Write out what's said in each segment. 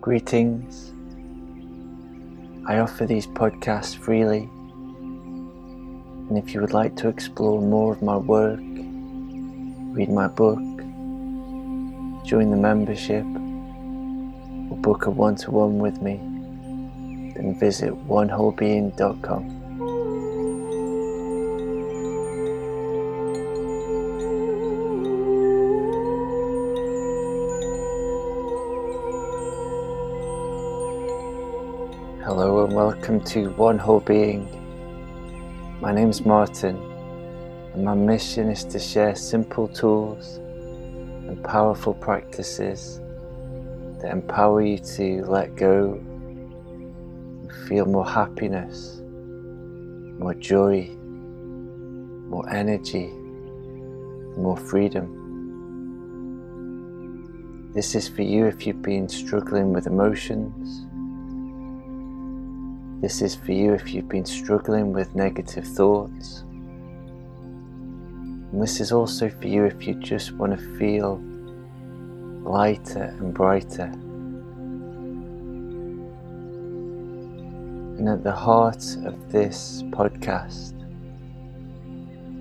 Greetings. I offer these podcasts freely, and if you would like to explore more of my work, read my book, join the membership, or book a one to one with me, then visit onewholebeing.com. Hello and welcome to One Whole Being. My name is Martin, and my mission is to share simple tools and powerful practices that empower you to let go and feel more happiness, more joy, more energy, more freedom. This is for you if you've been struggling with emotions this is for you if you've been struggling with negative thoughts. And this is also for you if you just want to feel lighter and brighter. And at the heart of this podcast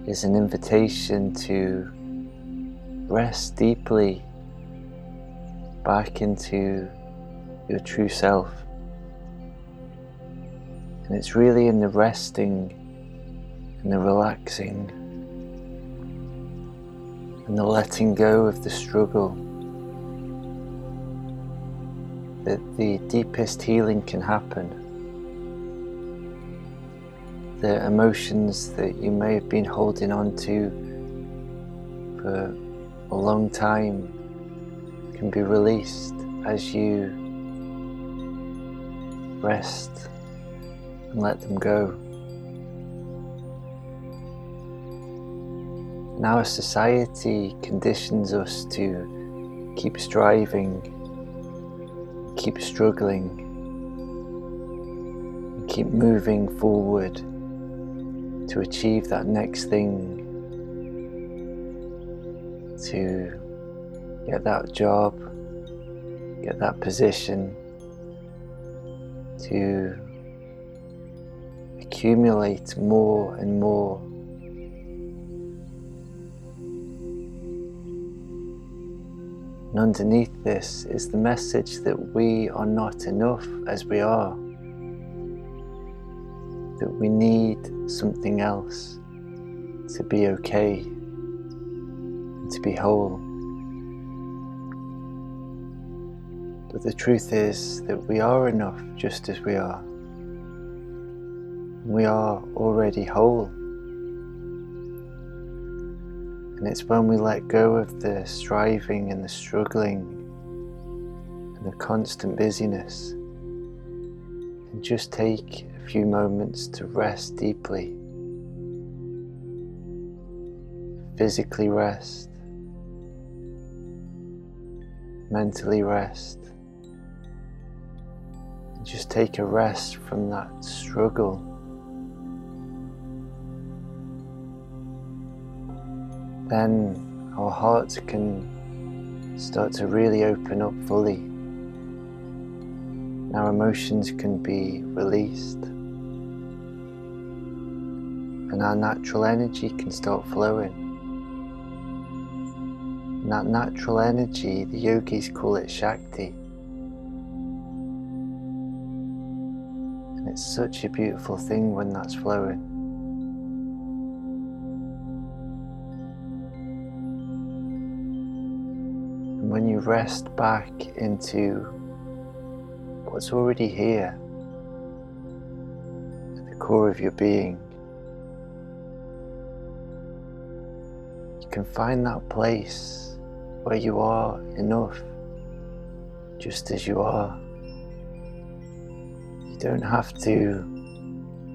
is an invitation to rest deeply back into your true self. And it's really in the resting and the relaxing and the letting go of the struggle that the deepest healing can happen. The emotions that you may have been holding on to for a long time can be released as you rest and let them go. And our society conditions us to keep striving, keep struggling, keep moving forward to achieve that next thing, to get that job, get that position, to accumulate more and more. And underneath this is the message that we are not enough as we are, that we need something else to be okay, to be whole. But the truth is that we are enough just as we are we are already whole. And it's when we let go of the striving and the struggling and the constant busyness and just take a few moments to rest deeply. Physically rest, mentally rest, and just take a rest from that struggle then our hearts can start to really open up fully. Our emotions can be released, and our natural energy can start flowing. And that natural energy, the yogis call it Shakti. And it's such a beautiful thing when that's flowing. When you rest back into what's already here at the core of your being, you can find that place where you are enough just as you are. You don't have to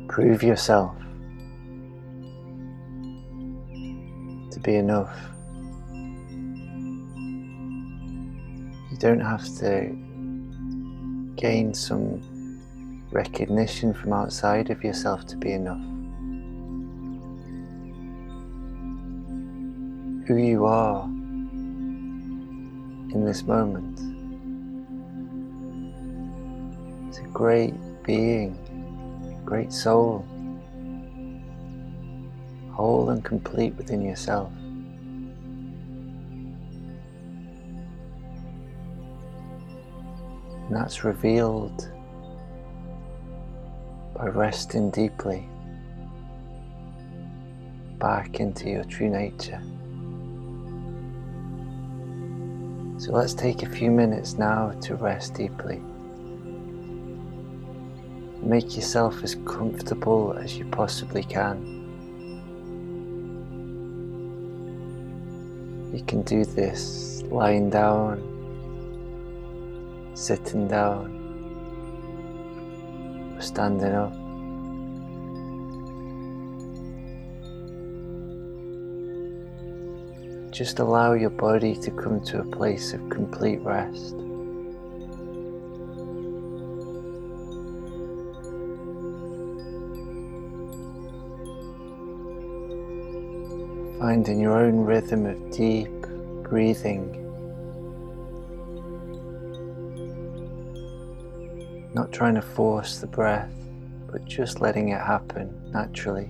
prove yourself to be enough. You don't have to gain some recognition from outside of yourself to be enough. Who you are in this moment It's a great being, great soul, whole and complete within yourself. And that's revealed by resting deeply back into your true nature. So let's take a few minutes now to rest deeply. Make yourself as comfortable as you possibly can. You can do this lying down, sitting down, standing up. Just allow your body to come to a place of complete rest. Finding your own rhythm of deep breathing. Not trying to force the breath, but just letting it happen naturally.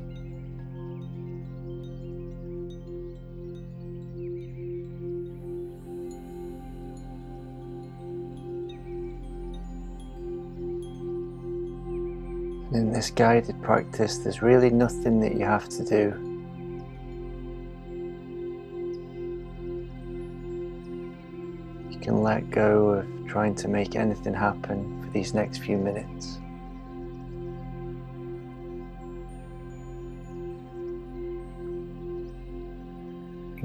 And in this guided practice, there's really nothing that you have to do. You can let go of trying to make anything happen these next few minutes.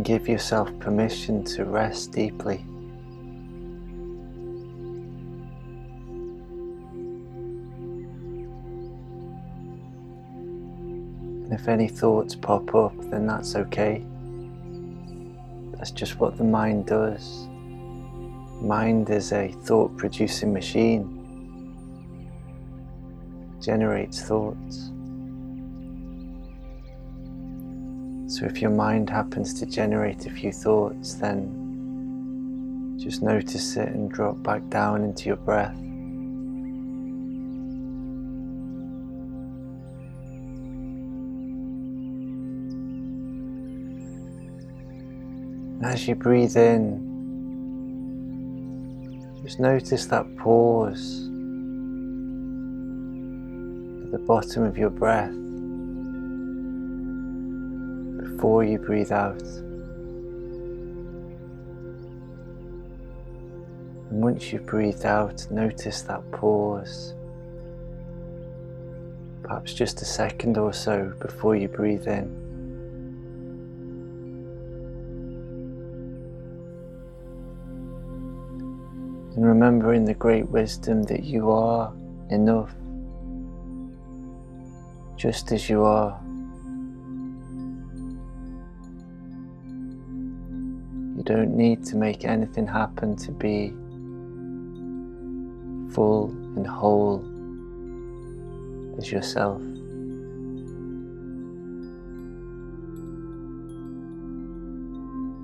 Give yourself permission to rest deeply. And if any thoughts pop up, then that's okay. That's just what the mind does. Mind is a thought producing machine, generates thoughts. So if your mind happens to generate a few thoughts, then just notice it and drop back down into your breath. And as you breathe in, just notice that pause bottom of your breath before you breathe out. And once you've breathed out, notice that pause. Perhaps just a second or so before you breathe in. and remembering the great wisdom that you are enough just as you are. You don't need to make anything happen to be full and whole as yourself.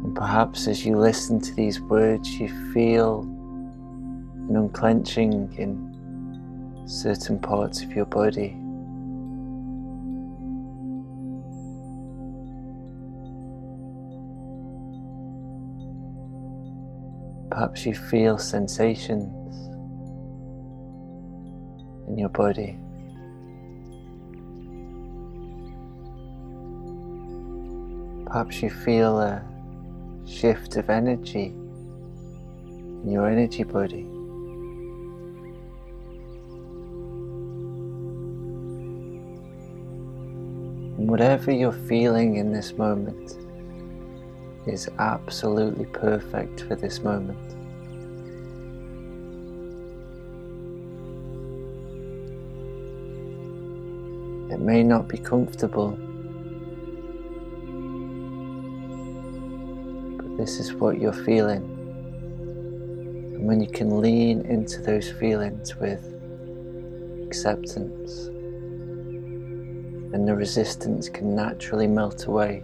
And perhaps as you listen to these words, you feel an unclenching in certain parts of your body. Perhaps you feel sensations in your body. Perhaps you feel a shift of energy in your energy body. And whatever you're feeling in this moment is absolutely perfect for this moment. It may not be comfortable, but this is what you're feeling. And when you can lean into those feelings with acceptance, and the resistance can naturally melt away.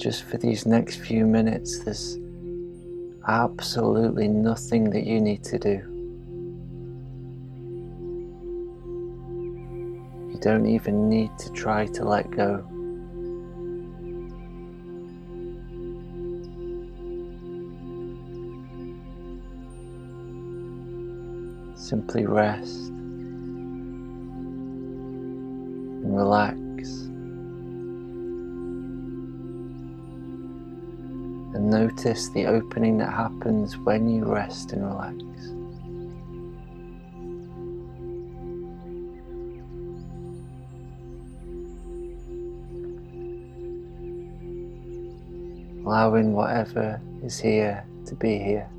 Just for these next few minutes, there's absolutely nothing that you need to do. You don't even need to try to let go. Simply rest and relax. And notice the opening that happens when you rest and relax. Allowing whatever is here to be here.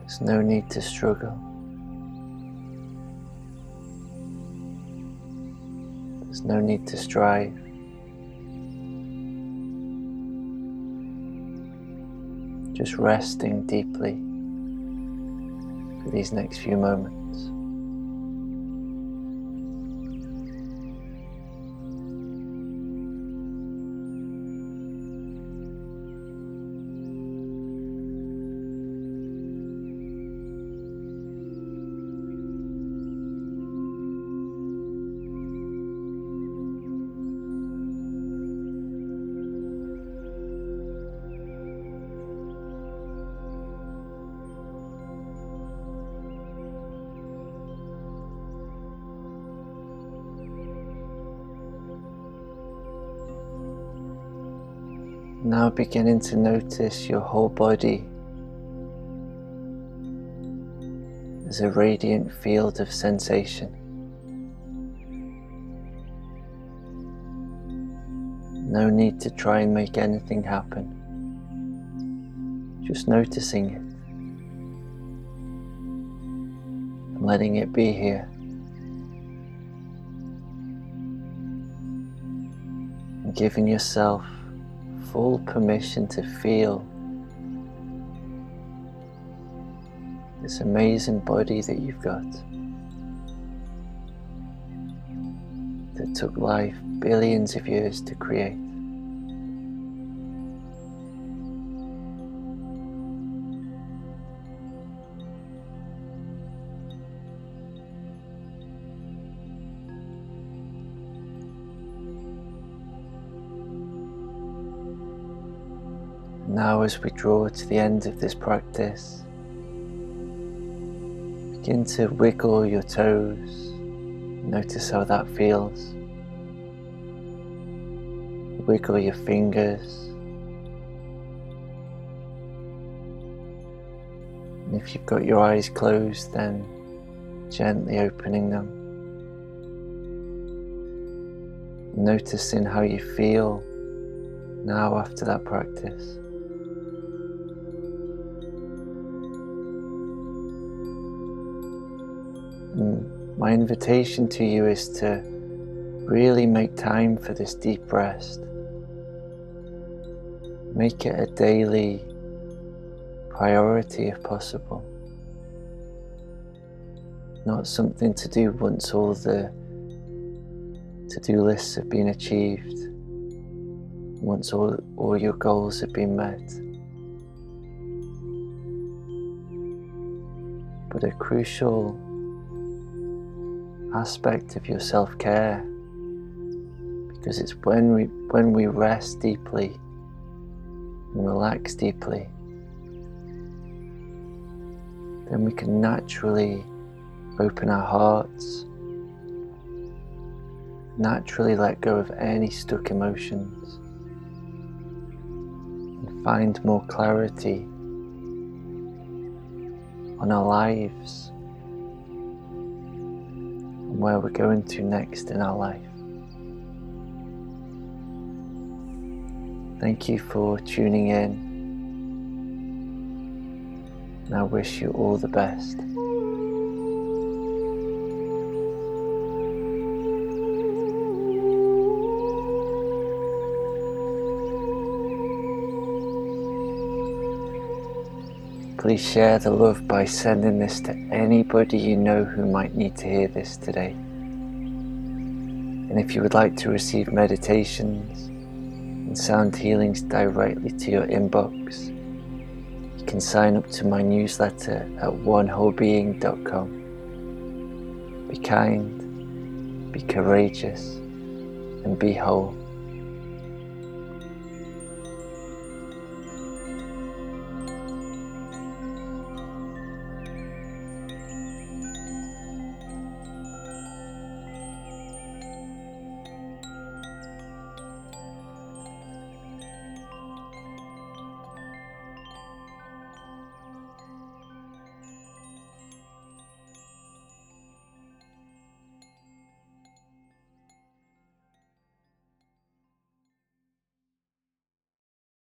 There's no need to struggle. There's no need to strive. Just resting deeply for these next few moments. Now beginning to notice your whole body as a radiant field of sensation. No need to try and make anything happen. Just noticing it and letting it be here. And giving yourself full permission to feel this amazing body that you've got that took life billions of years to create. Now, as we draw to the end of this practice, begin to wiggle your toes. Notice how that feels. Wiggle your fingers. And if you've got your eyes closed, then gently opening them. Noticing how you feel now after that practice. My invitation to you is to really make time for this deep rest. Make it a daily priority if possible. Not something to do once all the to do lists have been achieved, once all, all your goals have been met. But a crucial aspect of your self-care. Because it's when we when we rest deeply and relax deeply then we can naturally open our hearts naturally let go of any stuck emotions and find more clarity on our lives where we're going to next in our life. Thank you for tuning in, and I wish you all the best. Please share the love by sending this to anybody you know who might need to hear this today. And if you would like to receive meditations and sound healings directly to your inbox, you can sign up to my newsletter at onewholebeing.com. Be kind, be courageous, and be whole.